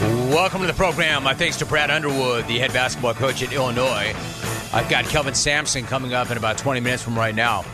Welcome to the program. My thanks to Brad Underwood, the head basketball coach at Illinois. I've got Kelvin Sampson coming up in about 20 minutes from right now.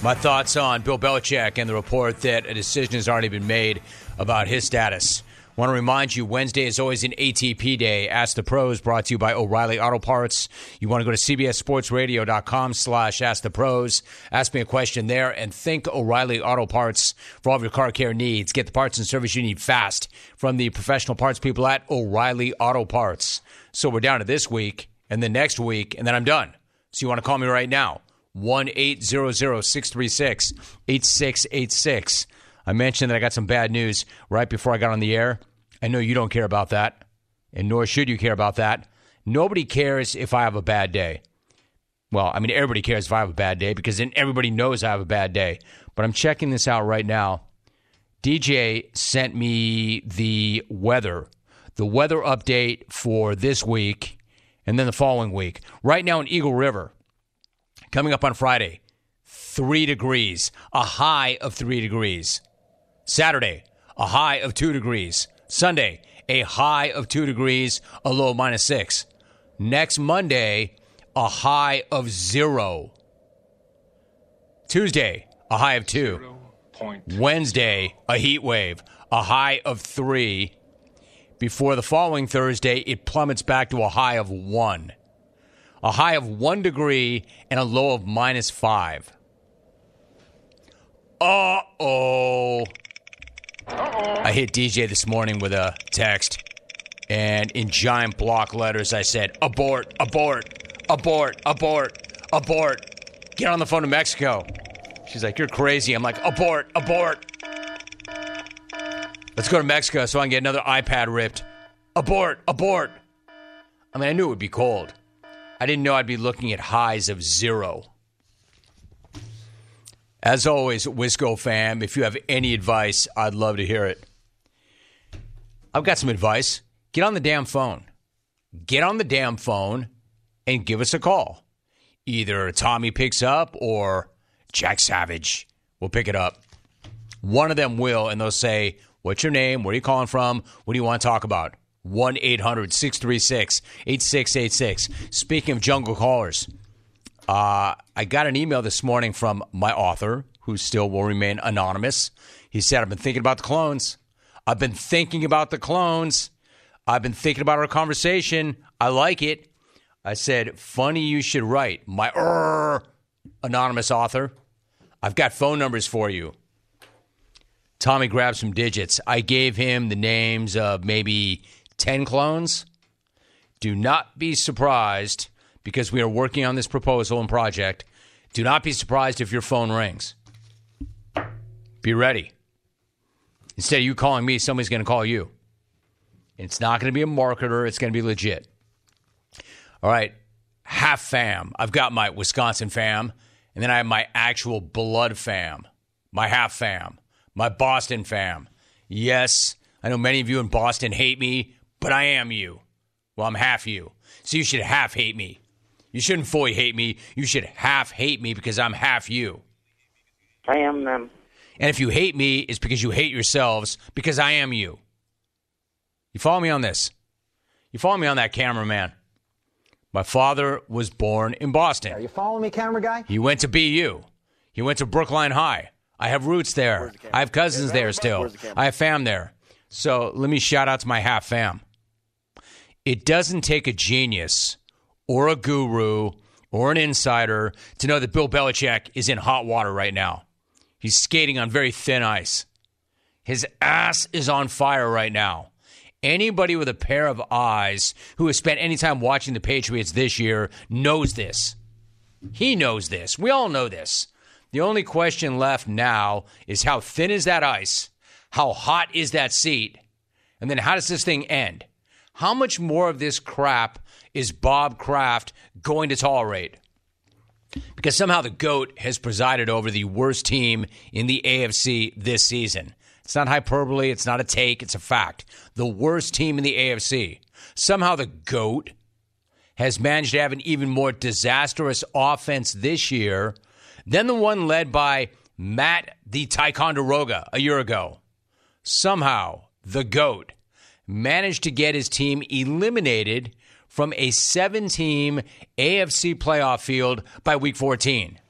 My thoughts on Bill Belichick and the report that a decision has already been made about his status. Want to remind you, Wednesday is always an ATP day. Ask the Pros, brought to you by O'Reilly Auto Parts. You want to go to cbssportsradio.com slash ask the pros. Ask me a question there and think O'Reilly Auto Parts for all of your car care needs. Get the parts and service you need fast from the professional parts people at O'Reilly Auto Parts. So we're down to this week and then next week, and then I'm done. So you want to call me right now. 1 800 636 8686. I mentioned that I got some bad news right before I got on the air. I know you don't care about that, and nor should you care about that. Nobody cares if I have a bad day. Well, I mean, everybody cares if I have a bad day because then everybody knows I have a bad day. But I'm checking this out right now. DJ sent me the weather, the weather update for this week and then the following week. Right now in Eagle River, coming up on Friday, three degrees, a high of three degrees. Saturday, a high of two degrees. Sunday, a high of two degrees, a low minus six. Next Monday, a high of zero. Tuesday, a high of two. Wednesday, a heat wave, a high of three. Before the following Thursday, it plummets back to a high of one. A high of one degree and a low of minus five. Uh oh. I hit DJ this morning with a text, and in giant block letters, I said, abort, abort, abort, abort, abort. Get on the phone to Mexico. She's like, You're crazy. I'm like, Abort, abort. Let's go to Mexico so I can get another iPad ripped. Abort, abort. I mean, I knew it would be cold. I didn't know I'd be looking at highs of zero. As always, Wisco fam, if you have any advice, I'd love to hear it. I've got some advice. Get on the damn phone. Get on the damn phone and give us a call. Either Tommy picks up or Jack Savage will pick it up. One of them will, and they'll say, What's your name? Where are you calling from? What do you want to talk about? 1 800 636 8686. Speaking of jungle callers, uh, I got an email this morning from my author, who still will remain anonymous. He said, I've been thinking about the clones. I've been thinking about the clones. I've been thinking about our conversation. I like it. I said, funny you should write. My er, anonymous author. I've got phone numbers for you. Tommy grabbed some digits. I gave him the names of maybe 10 clones. Do not be surprised because we are working on this proposal and project. Do not be surprised if your phone rings. Be ready. Instead of you calling me, somebody's going to call you. It's not going to be a marketer, it's going to be legit. All right, half fam. I've got my Wisconsin fam, and then I have my actual blood fam, my half fam, my Boston fam. Yes, I know many of you in Boston hate me, but I am you. Well, I'm half you. So you should half hate me. You shouldn't fully hate me. You should half hate me because I'm half you. I am them. And if you hate me, it's because you hate yourselves because I am you. You follow me on this? You follow me on that, cameraman? My father was born in Boston. Are you following me, camera guy? He went to BU. He went to Brookline High. I have roots there. I have cousins there still. I have fam there. So let me shout out to my half fam. It doesn't take a genius or a guru or an insider to know that Bill Belichick is in hot water right now. He's skating on very thin ice. His ass is on fire right now. Anybody with a pair of eyes who has spent any time watching the Patriots this year knows this. He knows this. We all know this. The only question left now is how thin is that ice? How hot is that seat? And then how does this thing end? How much more of this crap is Bob Kraft going to tolerate? Because somehow the GOAT has presided over the worst team in the AFC this season. It's not hyperbole, it's not a take, it's a fact. The worst team in the AFC. Somehow the GOAT has managed to have an even more disastrous offense this year than the one led by Matt the Ticonderoga a year ago. Somehow the GOAT managed to get his team eliminated from a seven team AFC playoff field by week 14.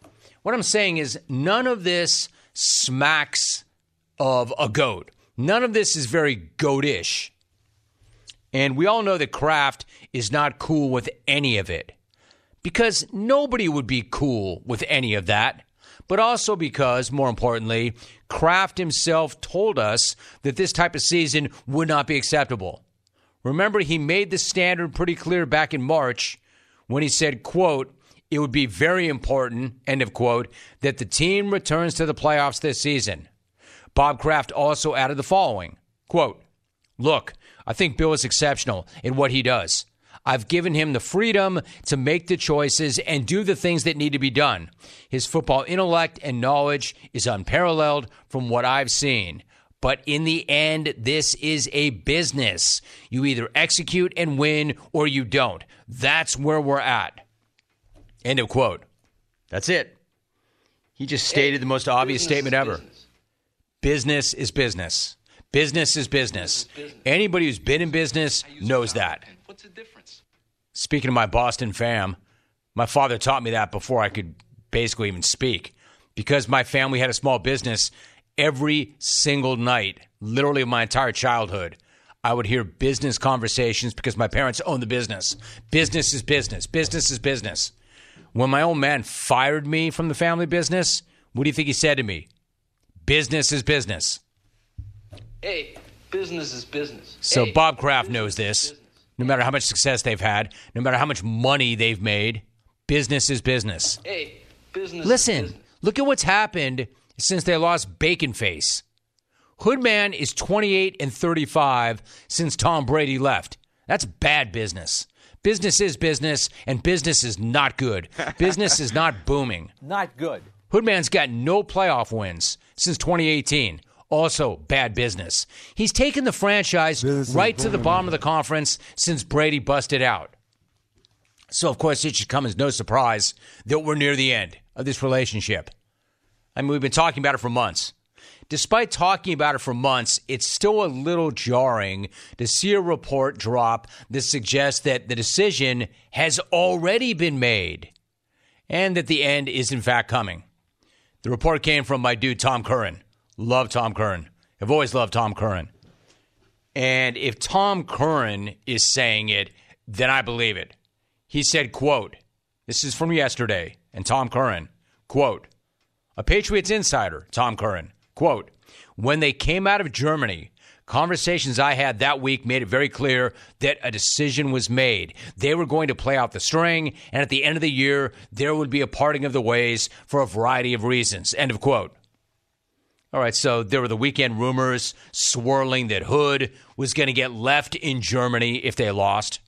What I'm saying is, none of this smacks of a goat. None of this is very goatish. And we all know that Kraft is not cool with any of it because nobody would be cool with any of that. But also because, more importantly, Kraft himself told us that this type of season would not be acceptable. Remember, he made the standard pretty clear back in March when he said, quote, it would be very important, end of quote, that the team returns to the playoffs this season. Bob Kraft also added the following quote, Look, I think Bill is exceptional in what he does. I've given him the freedom to make the choices and do the things that need to be done. His football intellect and knowledge is unparalleled from what I've seen. But in the end, this is a business. You either execute and win or you don't. That's where we're at. End of quote. That's it. He just stated the most obvious statement ever. Business is business. Business is business. Anybody who's been in business knows that. What's the difference? Speaking of my Boston fam, my father taught me that before I could basically even speak. Because my family had a small business, every single night, literally my entire childhood, I would hear business conversations because my parents owned the business. Business is business. Business is business. When my old man fired me from the family business, what do you think he said to me? Business is business. Hey, business is business. So Hey, Bob Kraft knows this. No matter how much success they've had, no matter how much money they've made, business is business. Hey, business. is Listen, business. look at what's happened since they lost Bacon Face. Hoodman is 28 and 35 since Tom Brady left. That's bad business. Business is business, and business is not good. Business is not booming. Not good. Hoodman's got no playoff wins since 2018. Also, bad business. He's taken the franchise right to the bottom of the conference since Brady busted out. So, of course, it should come as no surprise that we're near the end of this relationship. I mean, we've been talking about it for months. Despite talking about it for months, it's still a little jarring to see a report drop that suggests that the decision has already been made and that the end is in fact coming. The report came from my dude Tom Curran. Love Tom Curran. I've always loved Tom Curran. And if Tom Curran is saying it, then I believe it. He said, quote, this is from yesterday, and Tom Curran, quote, a Patriots insider, Tom Curran, quote, when they came out of Germany, conversations I had that week made it very clear that a decision was made. They were going to play out the string, and at the end of the year, there would be a parting of the ways for a variety of reasons. End of quote. All right, so there were the weekend rumors swirling that Hood was going to get left in Germany if they lost,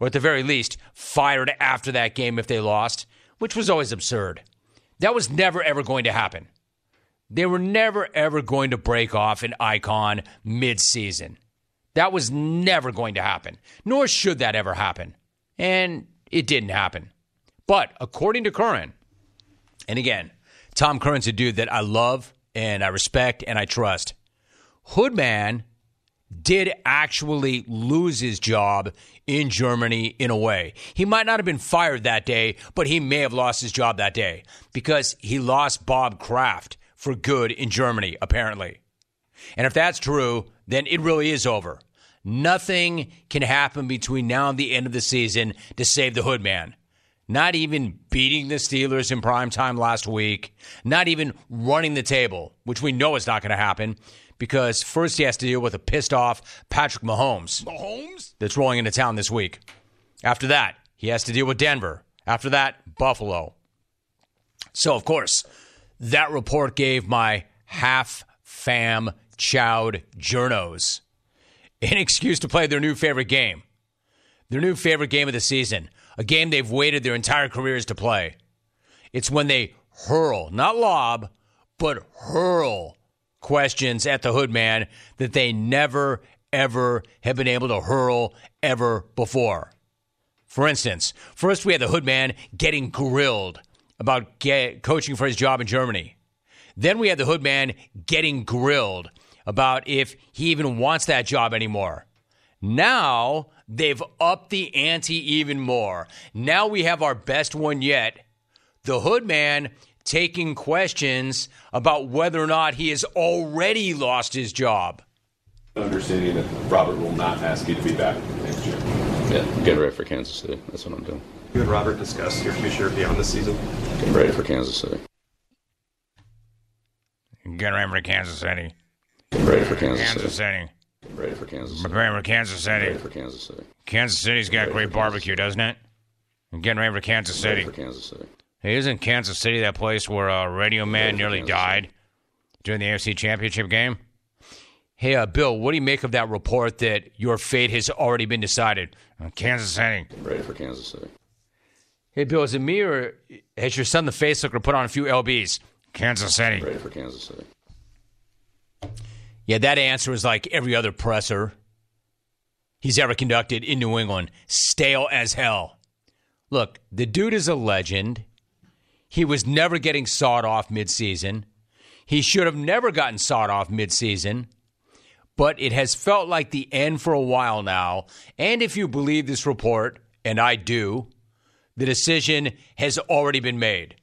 or at the very least, fired after that game if they lost, which was always absurd. That was never, ever going to happen. They were never, ever going to break off an icon mid season. That was never going to happen, nor should that ever happen. And it didn't happen. But according to Curran, and again, Tom Curran's a dude that I love and I respect and I trust. Hoodman did actually lose his job in Germany in a way. He might not have been fired that day, but he may have lost his job that day because he lost Bob Kraft for good in Germany, apparently. And if that's true, then it really is over. Nothing can happen between now and the end of the season to save the Hoodman. Not even beating the Steelers in prime time last week, not even running the table, which we know is not going to happen because first he has to deal with a pissed off Patrick Mahomes. Mahomes? That's rolling into town this week. After that, he has to deal with Denver. After that, Buffalo. So, of course, that report gave my half fam chowed journos an excuse to play their new favorite game. Their new favorite game of the season. A game they've waited their entire careers to play. It's when they hurl, not lob, but hurl questions at the hoodman that they never, ever have been able to hurl ever before. For instance, first we had the hoodman getting grilled about get, coaching for his job in Germany. Then we had the hoodman getting grilled about if he even wants that job anymore. Now they've upped the ante even more. Now we have our best one yet. The Hood Man taking questions about whether or not he has already lost his job. Understanding that Robert will not ask you to be back next year. Yeah, getting ready for Kansas City. That's what I'm doing. You and Robert discuss your future beyond the season. Getting ready for Kansas City. Get ready for Kansas City. Getting ready for Kansas, Kansas City. City. Getting ready for Kansas City. Prepare for Kansas City. ready for Kansas City. Kansas City's got great for Kansas barbecue, doesn't it? I'm getting ready for Kansas Ready City. for Kansas City. Hey, isn't Kansas City that place where uh, Radio Man nearly Kansas died during the AFC Championship game? Hey, uh, Bill, what do you make of that report that your fate has already been decided? Uh, Kansas City. Ready for Kansas City. Hey, Bill, is it me or has your son, the facelooker, put on a few LBs? Kansas City. Ready for Kansas City. Yeah, that answer is like every other presser he's ever conducted in New England. Stale as hell. Look, the dude is a legend. He was never getting sawed off midseason. He should have never gotten sawed off midseason. But it has felt like the end for a while now. And if you believe this report, and I do, the decision has already been made.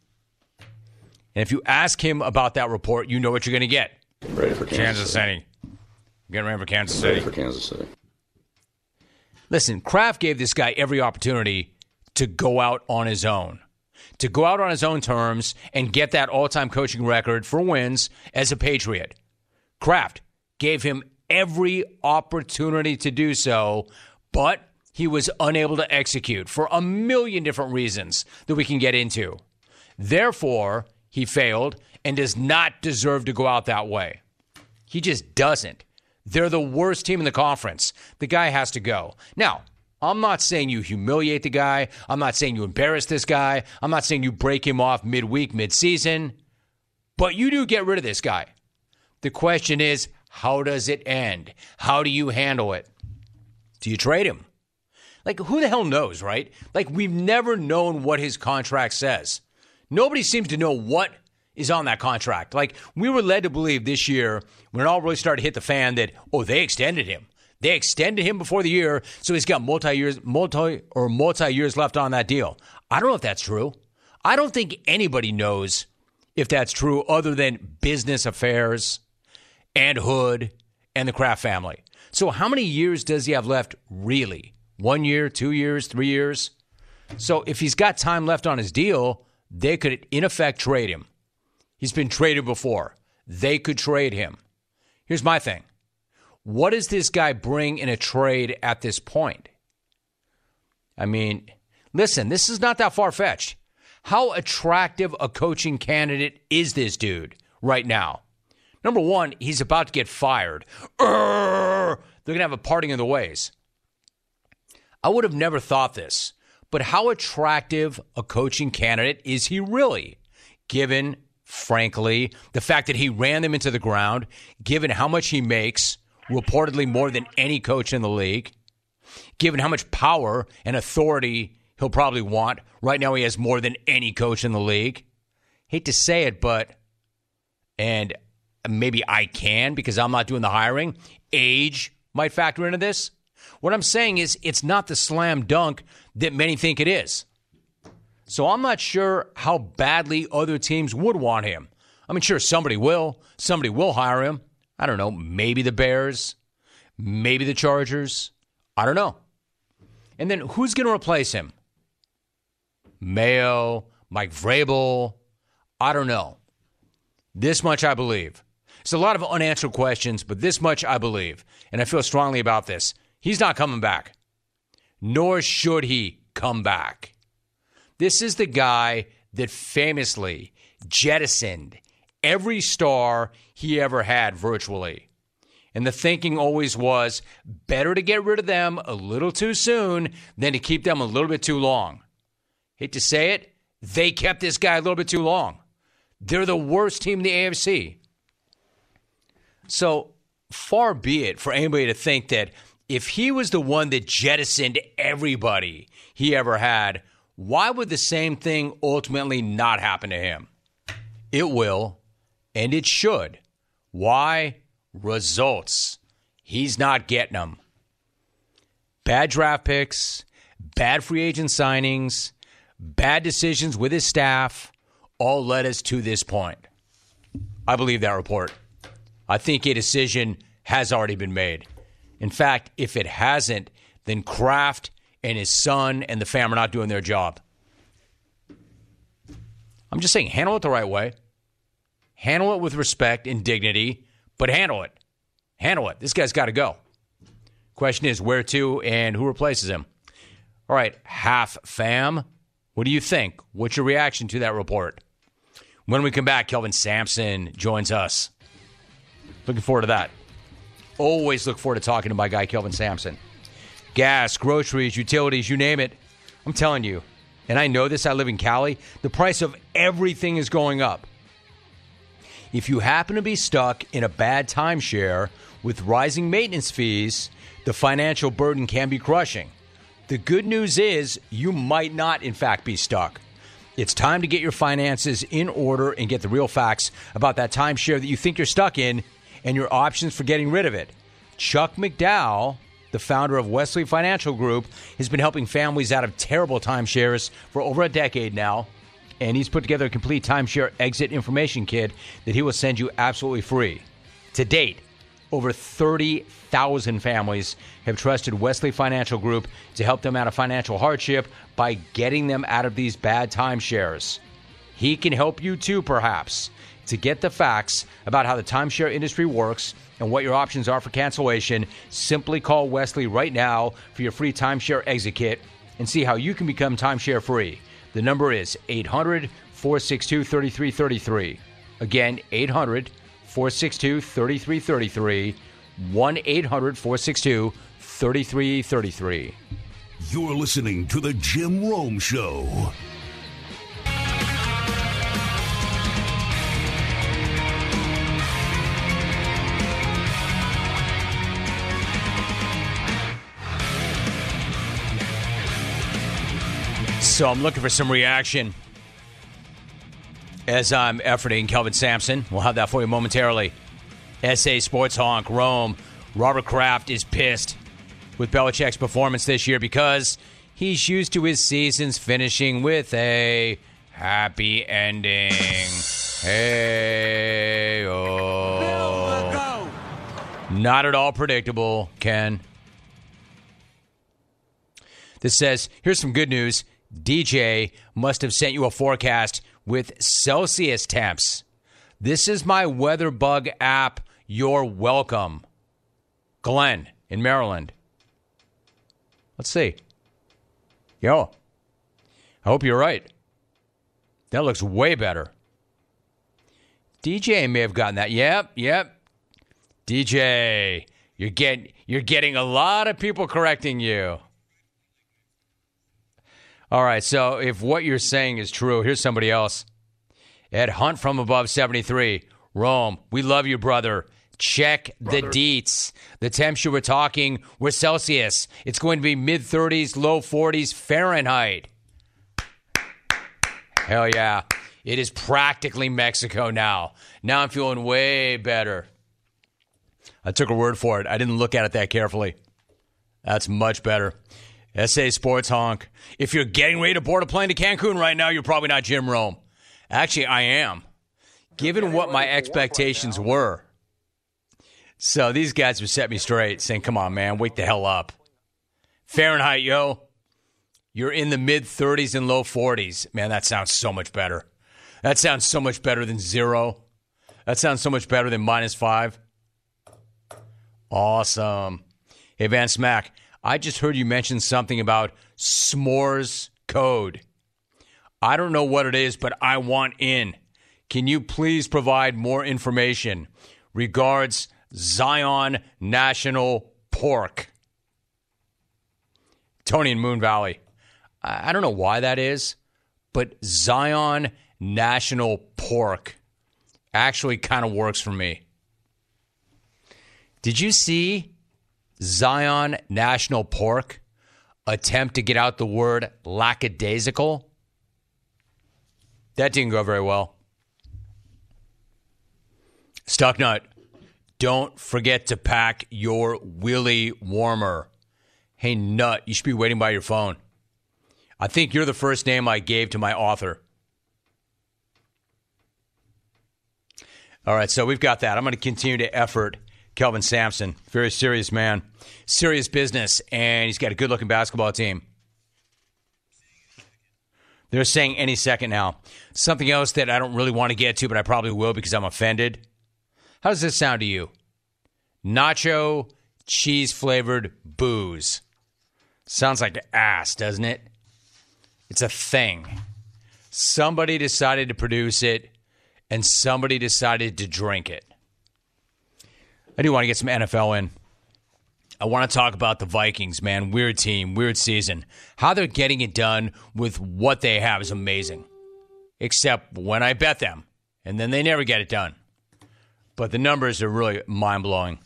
And if you ask him about that report, you know what you're going to get. Ready for Kansas, Kansas City. Getting ready for Kansas Ready City. for Kansas City. Listen, Kraft gave this guy every opportunity to go out on his own, to go out on his own terms and get that all time coaching record for wins as a Patriot. Kraft gave him every opportunity to do so, but he was unable to execute for a million different reasons that we can get into. Therefore, he failed and does not deserve to go out that way. He just doesn't. They're the worst team in the conference. The guy has to go. Now, I'm not saying you humiliate the guy. I'm not saying you embarrass this guy. I'm not saying you break him off midweek, midseason. But you do get rid of this guy. The question is, how does it end? How do you handle it? Do you trade him? Like, who the hell knows, right? Like, we've never known what his contract says. Nobody seems to know what is on that contract. Like, we were led to believe this year, when it all really started to hit the fan, that, oh, they extended him. They extended him before the year, so he's got multi years, multi or multi years left on that deal. I don't know if that's true. I don't think anybody knows if that's true, other than business affairs and Hood and the Kraft family. So, how many years does he have left, really? One year, two years, three years? So, if he's got time left on his deal, they could, in effect, trade him. He's been traded before. They could trade him. Here's my thing what does this guy bring in a trade at this point? I mean, listen, this is not that far fetched. How attractive a coaching candidate is this dude right now? Number one, he's about to get fired. Urgh! They're going to have a parting of the ways. I would have never thought this, but how attractive a coaching candidate is he really, given, frankly, the fact that he ran them into the ground, given how much he makes, reportedly more than any coach in the league, given how much power and authority he'll probably want. Right now, he has more than any coach in the league. Hate to say it, but, and maybe I can because I'm not doing the hiring, age might factor into this. What I'm saying is, it's not the slam dunk that many think it is. So I'm not sure how badly other teams would want him. I mean, sure, somebody will. Somebody will hire him. I don't know. Maybe the Bears, maybe the Chargers. I don't know. And then who's going to replace him? Mayo, Mike Vrabel. I don't know. This much I believe. It's a lot of unanswered questions, but this much I believe. And I feel strongly about this. He's not coming back, nor should he come back. This is the guy that famously jettisoned every star he ever had virtually. And the thinking always was better to get rid of them a little too soon than to keep them a little bit too long. Hate to say it, they kept this guy a little bit too long. They're the worst team in the AFC. So far be it for anybody to think that if he was the one that jettisoned everybody he ever had, why would the same thing ultimately not happen to him? It will, and it should. Why? Results. He's not getting them. bad draft picks, bad free agent signings, bad decisions with his staff all led us to this point. I believe that report. I think a decision has already been made. In fact, if it hasn't, then Kraft and his son and the fam are not doing their job. I'm just saying, handle it the right way. Handle it with respect and dignity, but handle it. Handle it. This guy's got to go. Question is where to and who replaces him. All right, half fam. What do you think? What's your reaction to that report? When we come back, Kelvin Sampson joins us. Looking forward to that. Always look forward to talking to my guy, Kelvin Sampson. Gas, groceries, utilities, you name it. I'm telling you, and I know this, I live in Cali, the price of everything is going up. If you happen to be stuck in a bad timeshare with rising maintenance fees, the financial burden can be crushing. The good news is you might not, in fact, be stuck. It's time to get your finances in order and get the real facts about that timeshare that you think you're stuck in and your options for getting rid of it. Chuck McDowell, the founder of Wesley Financial Group, has been helping families out of terrible timeshares for over a decade now. And he's put together a complete timeshare exit information kit that he will send you absolutely free. To date, over 30,000 families have trusted Wesley Financial Group to help them out of financial hardship by getting them out of these bad timeshares. He can help you too, perhaps. To get the facts about how the timeshare industry works and what your options are for cancellation, simply call Wesley right now for your free timeshare exit kit and see how you can become timeshare free. The number is 800 462 3333. Again, 800 462 3333. 1 800 462 3333. You're listening to The Jim Rome Show. So I'm looking for some reaction as I'm efforting Kelvin Sampson. We'll have that for you momentarily. SA Sports Honk, Rome. Robert Kraft is pissed with Belichick's performance this year because he's used to his seasons finishing with a happy ending. Hey, oh. Not at all predictable, Ken. This says, here's some good news. DJ must have sent you a forecast with Celsius temps. This is my weather bug app. You're welcome. Glenn in Maryland. Let's see. Yo, I hope you're right. That looks way better. DJ may have gotten that. Yep, yep. DJ, you're getting you're getting a lot of people correcting you. All right, so if what you're saying is true, here's somebody else. Ed Hunt from above 73. Rome, we love you, brother. Check the deets. The temperature we're talking, we're Celsius. It's going to be mid 30s, low 40s Fahrenheit. Hell yeah. It is practically Mexico now. Now I'm feeling way better. I took a word for it. I didn't look at it that carefully. That's much better. SA Sports Honk. If you're getting ready to board a plane to Cancun right now, you're probably not Jim Rome. Actually, I am, given what my expectations were. So these guys have set me straight, saying, come on, man, wake the hell up. Fahrenheit, yo. You're in the mid 30s and low 40s. Man, that sounds so much better. That sounds so much better than zero. That sounds so much better than minus five. Awesome. Hey, Van Smack, I just heard you mention something about s'mores code. I don't know what it is, but I want in. Can you please provide more information? Regards, Zion National Pork. Tony in Moon Valley. I don't know why that is, but Zion National Pork actually kind of works for me. Did you see Zion National Pork attempt to get out the word lackadaisical? That didn't go very well. Stucknut, don't forget to pack your willy warmer. Hey, nut, you should be waiting by your phone. I think you're the first name I gave to my author. All right, so we've got that. I'm going to continue to effort Kelvin Sampson. Very serious man, serious business, and he's got a good looking basketball team. They're saying any second now. Something else that I don't really want to get to, but I probably will because I'm offended. How does this sound to you? Nacho cheese flavored booze. Sounds like ass, doesn't it? It's a thing. Somebody decided to produce it and somebody decided to drink it. I do want to get some NFL in. I want to talk about the Vikings, man. Weird team, weird season. How they're getting it done with what they have is amazing. Except when I bet them, and then they never get it done. But the numbers are really mind blowing.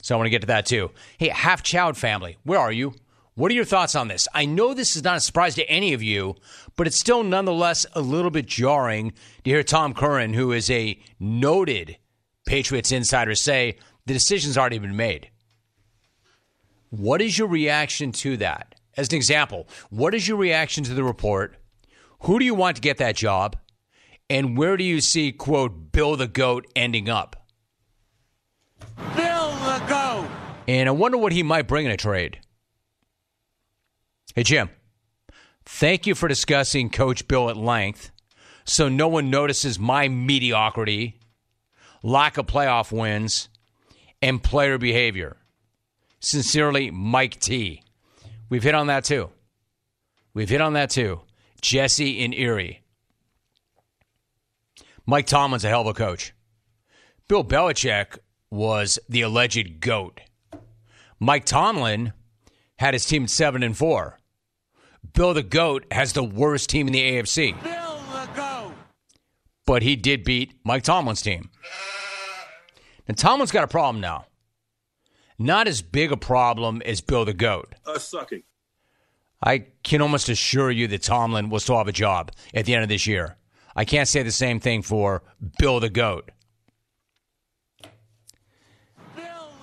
So I want to get to that too. Hey, Half Chowd family, where are you? What are your thoughts on this? I know this is not a surprise to any of you, but it's still nonetheless a little bit jarring to hear Tom Curran, who is a noted Patriots insider, say the decision's already been made. What is your reaction to that? As an example, what is your reaction to the report? Who do you want to get that job? And where do you see, quote, Bill the GOAT ending up? Bill the GOAT! And I wonder what he might bring in a trade. Hey, Jim, thank you for discussing Coach Bill at length so no one notices my mediocrity, lack of playoff wins, and player behavior. Sincerely, Mike T. We've hit on that too. We've hit on that too. Jesse in Erie. Mike Tomlin's a hell of a coach. Bill Belichick was the alleged GOAT. Mike Tomlin had his team 7 and 4. Bill the GOAT has the worst team in the AFC. Bill the GOAT! But he did beat Mike Tomlin's team. And Tomlin's got a problem now. Not as big a problem as Bill the GOAT. Us sucking. I can almost assure you that Tomlin will still have a job at the end of this year. I can't say the same thing for Bill the GOAT.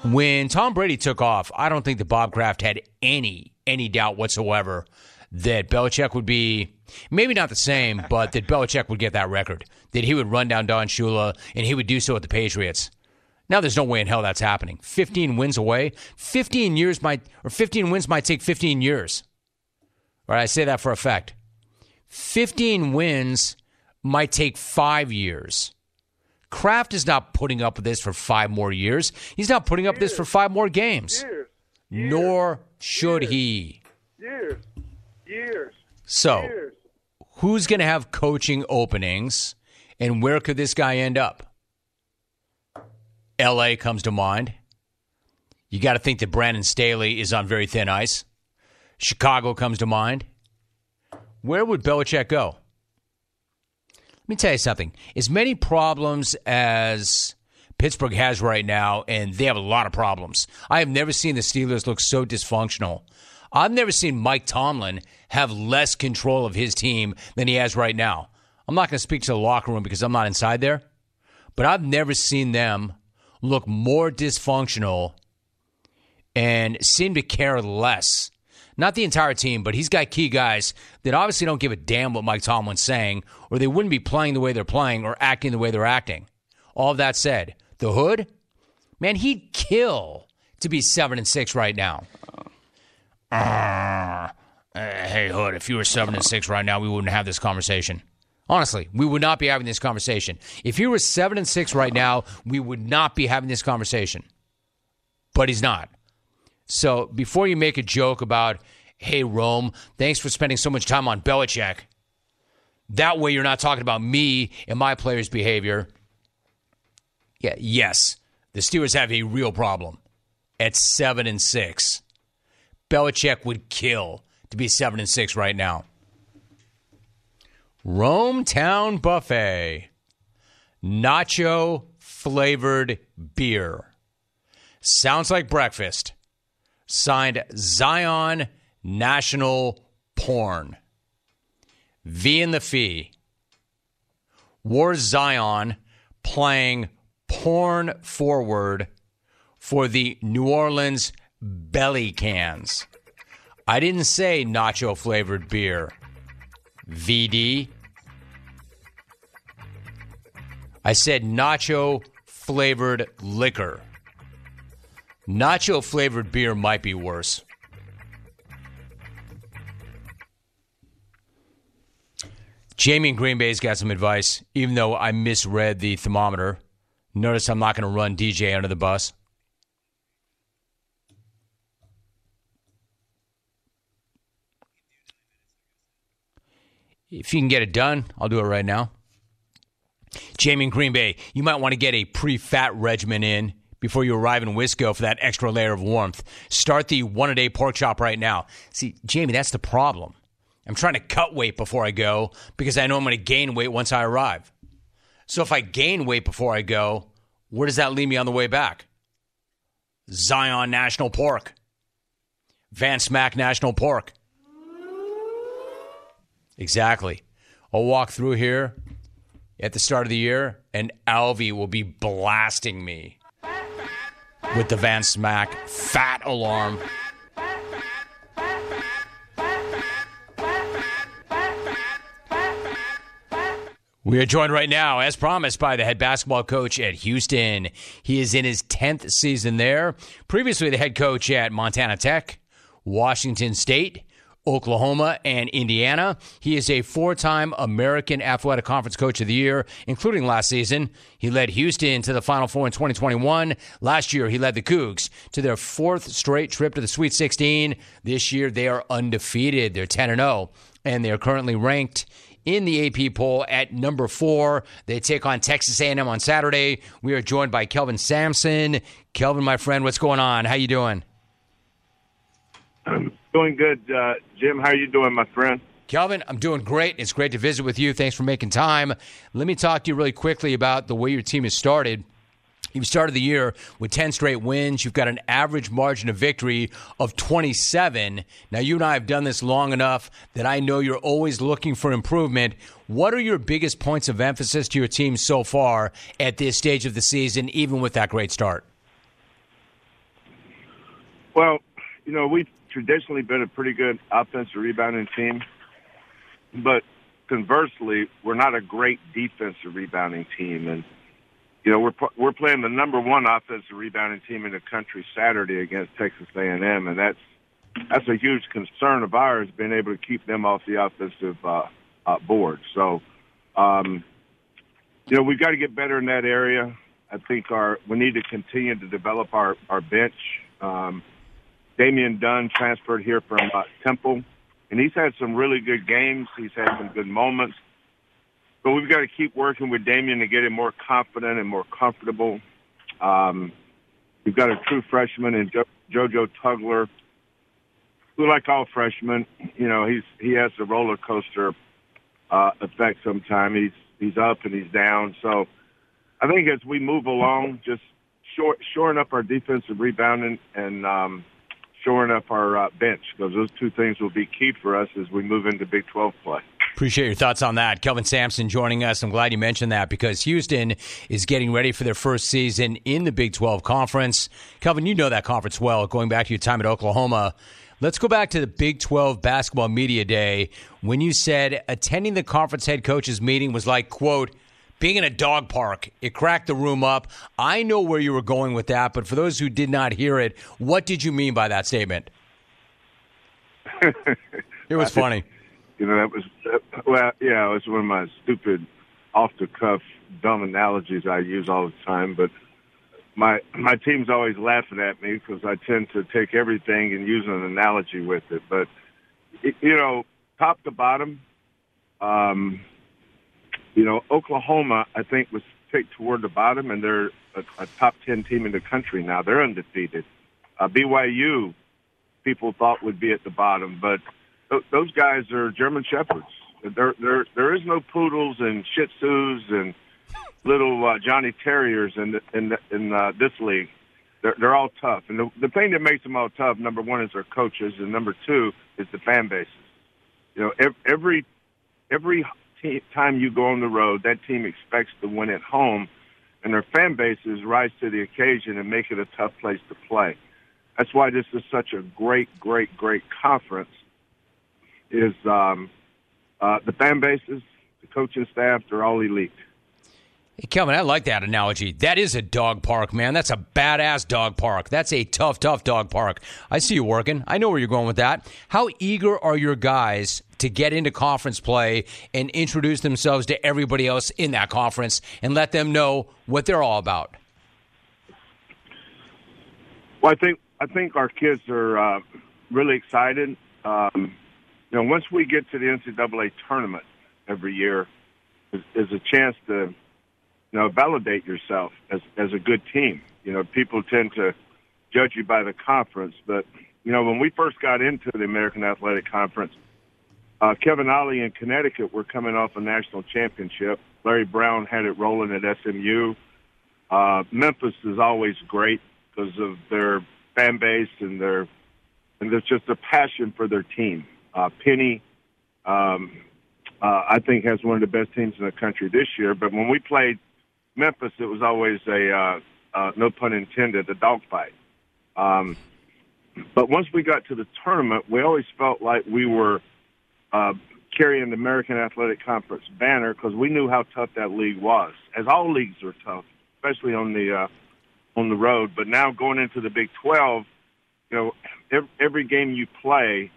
When Tom Brady took off, I don't think that Bob Kraft had any any doubt whatsoever that Belichick would be maybe not the same, but that Belichick would get that record. That he would run down Don Shula and he would do so with the Patriots. Now there's no way in hell that's happening. 15 wins away. 15 years might or 15 wins might take 15 years. Right, I say that for a fact. 15 wins might take 5 years. Kraft is not putting up with this for 5 more years. He's not putting up this for 5 more games. Years. Nor should he. Years. Years. So, Years. who's going to have coaching openings and where could this guy end up? LA comes to mind. You got to think that Brandon Staley is on very thin ice. Chicago comes to mind. Where would Belichick go? Let me tell you something. As many problems as Pittsburgh has right now, and they have a lot of problems. I have never seen the Steelers look so dysfunctional. I've never seen Mike Tomlin have less control of his team than he has right now. I'm not going to speak to the locker room because I'm not inside there, but I've never seen them look more dysfunctional and seem to care less. Not the entire team, but he's got key guys that obviously don't give a damn what Mike Tomlin's saying, or they wouldn't be playing the way they're playing or acting the way they're acting. All of that said, the hood, man, he'd kill to be seven and six right now. Uh, hey, Hood, if you were seven and six right now, we wouldn't have this conversation. Honestly, we would not be having this conversation. If he was seven and six right now, we would not be having this conversation. But he's not. So before you make a joke about, hey, Rome, thanks for spending so much time on Belichick, that way you're not talking about me and my players' behavior. Yeah, yes, the Steelers have a real problem at seven and six. Belichick would kill to be seven and six right now. Rome Town Buffet, nacho flavored beer. Sounds like breakfast. Signed Zion National Porn. V in the fee. War Zion playing porn forward for the New Orleans Belly Cans. I didn't say nacho flavored beer. VD. I said nacho flavored liquor. Nacho flavored beer might be worse. Jamie in Green Bay's got some advice, even though I misread the thermometer. Notice I'm not going to run DJ under the bus. If you can get it done, I'll do it right now. Jamie in Green Bay, you might want to get a pre fat regimen in before you arrive in Wisco for that extra layer of warmth. Start the one a day pork chop right now. See, Jamie, that's the problem. I'm trying to cut weight before I go because I know I'm going to gain weight once I arrive. So if I gain weight before I go, where does that leave me on the way back? Zion National Pork, Van Smack National Pork. Exactly. I'll walk through here at the start of the year, and Alvy will be blasting me with the Van Smack fat alarm. We are joined right now, as promised, by the head basketball coach at Houston. He is in his 10th season there. Previously, the head coach at Montana Tech, Washington State, Oklahoma, and Indiana. He is a four time American Athletic Conference Coach of the Year, including last season. He led Houston to the Final Four in 2021. Last year, he led the Cougs to their fourth straight trip to the Sweet 16. This year, they are undefeated. They're 10 0, and they are currently ranked in the AP poll at number four. They take on Texas A&M on Saturday. We are joined by Kelvin Sampson. Kelvin, my friend, what's going on? How you doing? Doing good, uh, Jim. How are you doing, my friend? Kelvin, I'm doing great. It's great to visit with you. Thanks for making time. Let me talk to you really quickly about the way your team has started. You've started the year with 10 straight wins. You've got an average margin of victory of 27. Now, you and I have done this long enough that I know you're always looking for improvement. What are your biggest points of emphasis to your team so far at this stage of the season, even with that great start? Well, you know, we've traditionally been a pretty good offensive rebounding team, but conversely, we're not a great defensive rebounding team. And you know, we're we're playing the number one offensive rebounding team in the country Saturday against Texas A&M, and that's that's a huge concern of ours, being able to keep them off the offensive uh, uh, board. So, um, you know, we've got to get better in that area. I think our we need to continue to develop our our bench. Um, Damian Dunn transferred here from uh, Temple, and he's had some really good games. He's had some good moments. But we've got to keep working with Damian to get him more confident and more comfortable. Um, we've got a true freshman in jo- JoJo Tugler, who, like all freshmen, you know, he's he has a roller coaster uh, effect. Sometimes he's he's up and he's down. So I think as we move along, just short, shoring up our defensive rebounding and um, shoring up our uh, bench, because those two things will be key for us as we move into Big 12 play. Appreciate your thoughts on that. Kelvin Sampson joining us. I'm glad you mentioned that because Houston is getting ready for their first season in the Big 12 Conference. Kelvin, you know that conference well, going back to your time at Oklahoma. Let's go back to the Big 12 Basketball Media Day when you said attending the conference head coaches meeting was like, quote, being in a dog park. It cracked the room up. I know where you were going with that, but for those who did not hear it, what did you mean by that statement? it was funny. You know, that was well, yeah, it was one of my stupid, off the cuff, dumb analogies I use all the time. But my my team's always laughing at me because I tend to take everything and use an analogy with it. But you know, top to bottom, um, you know, Oklahoma I think was picked toward the bottom, and they're a, a top ten team in the country now. They're undefeated. Uh, BYU, people thought would be at the bottom, but th- those guys are German shepherds. There, there, there is no poodles and Shih Tzus and little uh, Johnny Terriers in the, in the, in uh, this league. They're, they're all tough, and the, the thing that makes them all tough, number one, is their coaches, and number two is the fan bases. You know, every every time you go on the road, that team expects to win at home, and their fan bases rise to the occasion and make it a tough place to play. that's why this is such a great, great, great conference. Is um, uh, the fan bases, the coaching staff, they're all elite. Hey, Kelvin, I like that analogy. That is a dog park, man. That's a badass dog park. That's a tough, tough dog park. I see you working. I know where you're going with that. How eager are your guys to get into conference play and introduce themselves to everybody else in that conference and let them know what they're all about? Well, I think I think our kids are uh, really excited. Um, you know, once we get to the NCAA tournament every year, is, is a chance to you know, validate yourself as as a good team. You know, people tend to judge you by the conference, but you know, when we first got into the American Athletic Conference, uh, Kevin Ollie in Connecticut were coming off a national championship. Larry Brown had it rolling at SMU. Uh, Memphis is always great because of their fan base and their and there's just a passion for their team. Uh, Penny, um, uh, I think, has one of the best teams in the country this year. But when we played Memphis, it was always a uh, uh, no pun intended, a dogfight. Um, but once we got to the tournament, we always felt like we were uh, carrying the American Athletic Conference banner because we knew how tough that league was. As all leagues are tough, especially on the uh, on the road. But now going into the Big Twelve, you know, every, every game you play,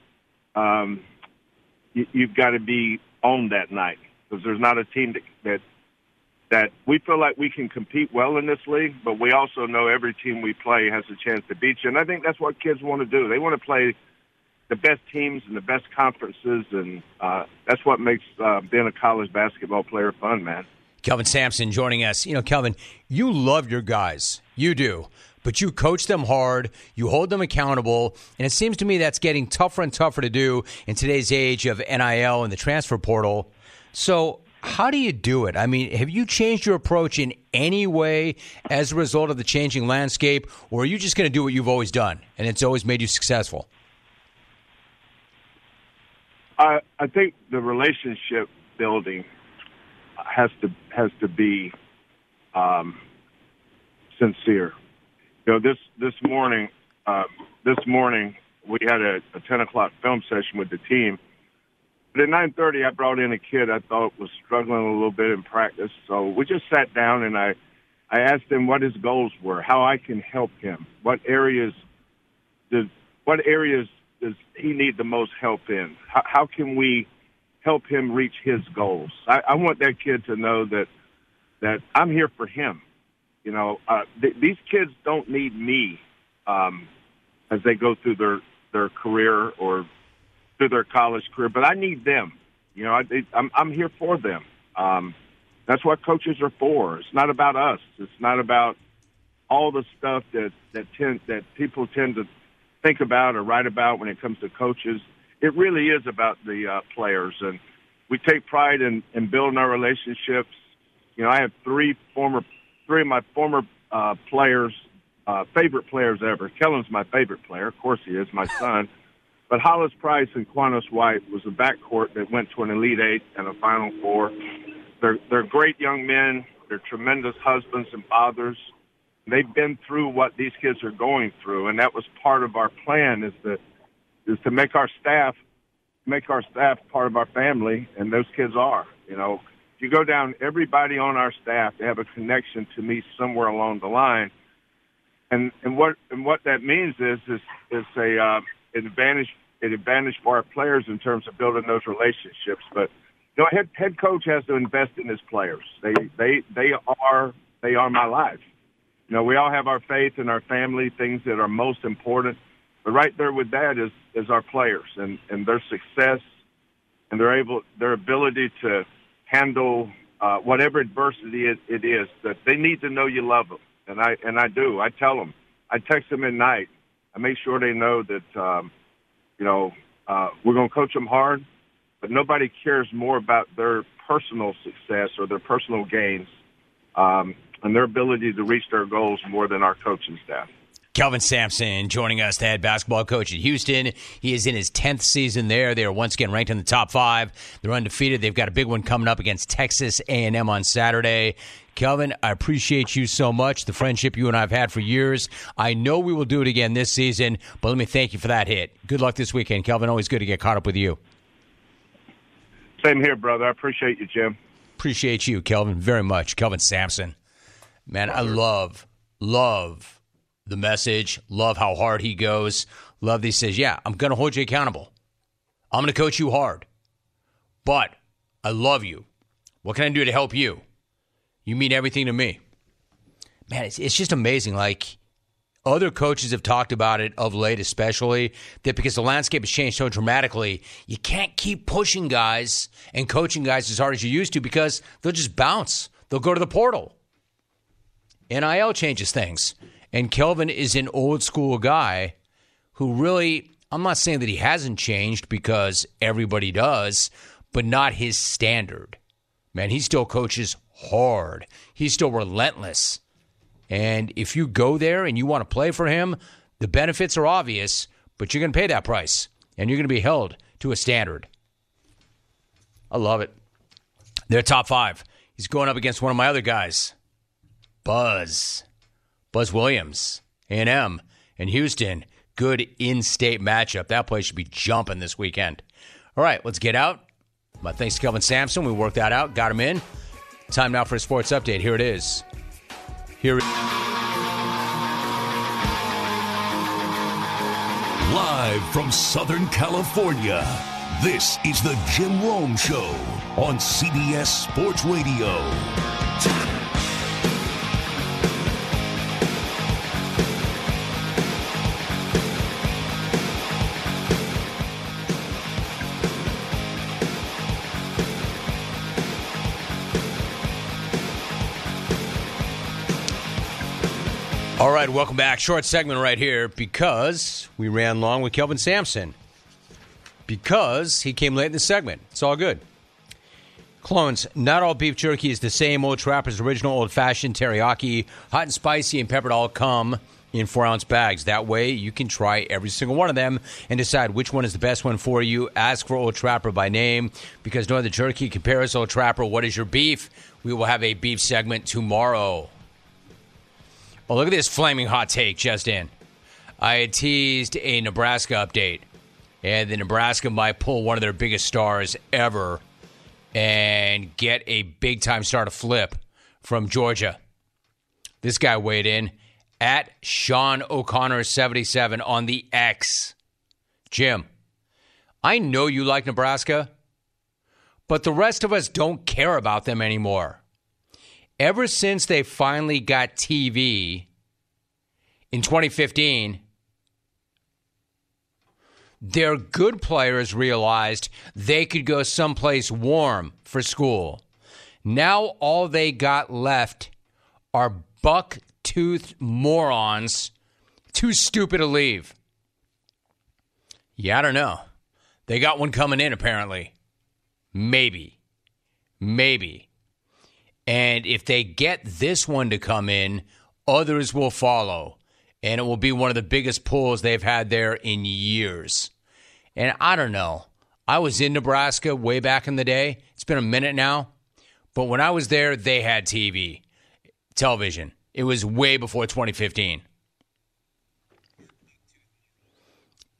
um, you, you've got to be on that night because there's not a team that, that that we feel like we can compete well in this league, but we also know every team we play has a chance to beat you. And I think that's what kids want to do. They want to play the best teams and the best conferences, and uh, that's what makes uh, being a college basketball player fun, man. Kelvin Sampson joining us. You know, Kelvin, you love your guys. You do. But you coach them hard, you hold them accountable, and it seems to me that's getting tougher and tougher to do in today's age of NIL and the transfer portal. So, how do you do it? I mean, have you changed your approach in any way as a result of the changing landscape, or are you just going to do what you've always done and it's always made you successful? I I think the relationship building has to has to be um, sincere. You know, this this morning, uh, this morning we had a, a ten o'clock film session with the team. But at nine thirty, I brought in a kid I thought was struggling a little bit in practice. So we just sat down and I I asked him what his goals were, how I can help him, what areas does what areas does he need the most help in? How, how can we help him reach his goals? I, I want that kid to know that that I'm here for him. You know, uh, th- these kids don't need me um, as they go through their their career or through their college career, but I need them. You know, I, I'm I'm here for them. Um, that's what coaches are for. It's not about us. It's not about all the stuff that that tend that people tend to think about or write about when it comes to coaches. It really is about the uh, players, and we take pride in, in building our relationships. You know, I have three former, three of my former uh, players, uh, favorite players ever. Kellen's my favorite player, of course he is, my son. But Hollis Price and Quannas White was a backcourt that went to an Elite Eight and a Final Four. They're they're great young men. They're tremendous husbands and fathers they've been through what these kids are going through, and that was part of our plan is to is to make our staff make our staff part of our family, and those kids are. You know, if you go down, everybody on our staff they have a connection to me somewhere along the line, and and what and what that means is is is a uh, an advantage an advantage for our players in terms of building those relationships, but. You know, head head coach has to invest in his players. They they they are they are my life you know, we all have our faith and our family, things that are most important. But right there with that is is our players and and their success and their able their ability to handle uh, whatever adversity it, it is. That they need to know you love them, and I and I do. I tell them. I text them at night. I make sure they know that um, you know uh, we're going to coach them hard, but nobody cares more about their personal success or their personal gains um, and their ability to reach their goals more than our coaching staff. Kelvin Sampson joining us, the head basketball coach at Houston. He is in his 10th season there. They are once again ranked in the top five. They're undefeated. They've got a big one coming up against Texas A&M on Saturday. Kelvin, I appreciate you so much, the friendship you and I have had for years. I know we will do it again this season, but let me thank you for that hit. Good luck this weekend, Kelvin. Always good to get caught up with you. Same here, brother. I appreciate you, Jim. Appreciate you, Kelvin, very much. Kelvin Sampson. Man, I love, love the message. Love how hard he goes. Love that he says, Yeah, I'm going to hold you accountable. I'm going to coach you hard. But I love you. What can I do to help you? You mean everything to me. Man, it's, it's just amazing. Like, other coaches have talked about it of late, especially that because the landscape has changed so dramatically, you can't keep pushing guys and coaching guys as hard as you used to because they'll just bounce. They'll go to the portal. NIL changes things. And Kelvin is an old school guy who really, I'm not saying that he hasn't changed because everybody does, but not his standard. Man, he still coaches hard, he's still relentless. And if you go there and you want to play for him, the benefits are obvious, but you're going to pay that price and you're going to be held to a standard. I love it. They're top five. He's going up against one of my other guys, Buzz. Buzz Williams, A&M, and Houston. Good in-state matchup. That place should be jumping this weekend. All right, let's get out. My thanks to Kelvin Sampson. We worked that out, got him in. Time now for a sports update. Here it is. Here. Live from Southern California, this is the Jim Rome Show on CBS Sports Radio. All right, welcome back. Short segment right here because we ran long with Kelvin Sampson. Because he came late in the segment. It's all good. Clones, not all beef jerky is the same. Old Trapper's original old fashioned teriyaki, hot and spicy and peppered all come in four ounce bags. That way you can try every single one of them and decide which one is the best one for you. Ask for Old Trapper by name because no other jerky compares Old Trapper. What is your beef? We will have a beef segment tomorrow. Oh, look at this flaming hot take just in. I had teased a Nebraska update, and the Nebraska might pull one of their biggest stars ever and get a big time start to flip from Georgia. This guy weighed in at Sean O'Connor 77 on the X. Jim, I know you like Nebraska, but the rest of us don't care about them anymore ever since they finally got TV in 2015, their good players realized they could go someplace warm for school. Now all they got left are buck toothed morons too stupid to leave. Yeah, I don't know. They got one coming in, apparently. Maybe. Maybe. And if they get this one to come in, others will follow. And it will be one of the biggest pulls they've had there in years. And I don't know. I was in Nebraska way back in the day. It's been a minute now. But when I was there, they had TV, television. It was way before 2015.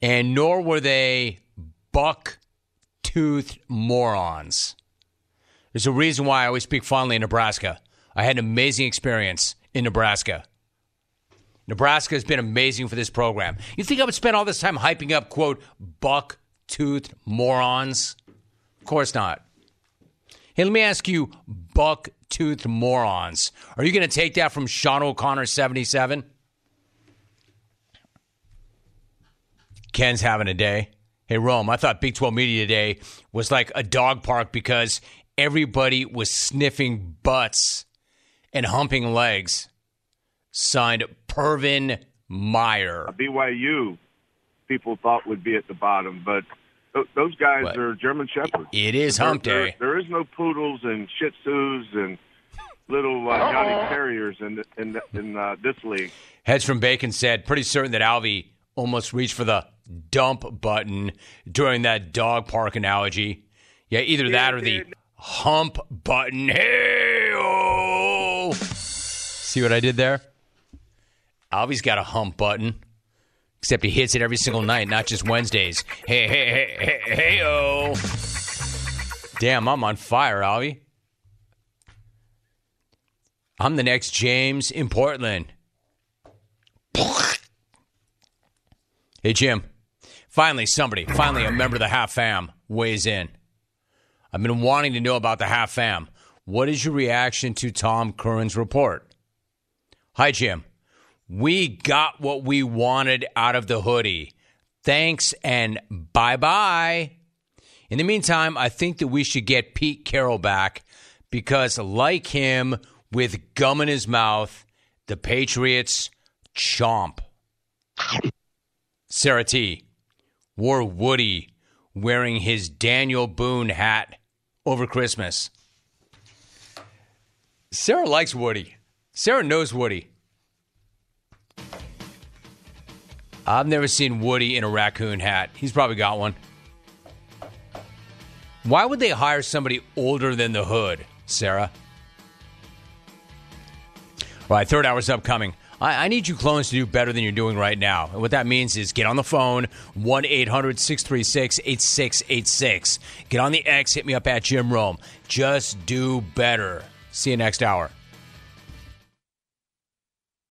And nor were they buck toothed morons. There's a reason why I always speak fondly of Nebraska. I had an amazing experience in Nebraska. Nebraska has been amazing for this program. You think I would spend all this time hyping up, quote, buck toothed morons? Of course not. Hey, let me ask you, buck toothed morons. Are you going to take that from Sean O'Connor, 77? Ken's having a day. Hey, Rome, I thought Big 12 Media Day was like a dog park because everybody was sniffing butts and humping legs. Signed Pervin Meyer. BYU people thought would be at the bottom, but th- those guys What? are German Shepherds. It is There- hump there- day. there is no poodles and Shih Tzus and little uh, Johnny Terriers in in in uh, this league. Heads from Bacon said, pretty certain that Alvy almost reached for the dump button during that dog park analogy. Yeah, either that or the hump button. Hey! See what I did there? Alvy's got a hump button, except he hits it every single night, not just Wednesdays. Hey, hey, hey, hey, hey, oh! Damn, I'm on fire, Alvy. I'm the next James in Portland. Hey, Jim. Finally, somebody, finally, a member of the half fam weighs in. I've been wanting to know about the half fam. What is your reaction to Tom Curran's report? Hi, Jim. We got what we wanted out of the hoodie. Thanks and bye bye. In the meantime, I think that we should get Pete Carroll back because, like him, with gum in his mouth, the Patriots chomp. Sarah T wore Woody wearing his Daniel Boone hat over Christmas. Sarah likes Woody. Sarah knows Woody. I've never seen Woody in a raccoon hat. He's probably got one. Why would they hire somebody older than the hood, Sarah? All right, third hour's upcoming. I, I need you clones to do better than you're doing right now. And what that means is get on the phone, 1 800 636 8686. Get on the X, hit me up at Jim Rome. Just do better. See you next hour.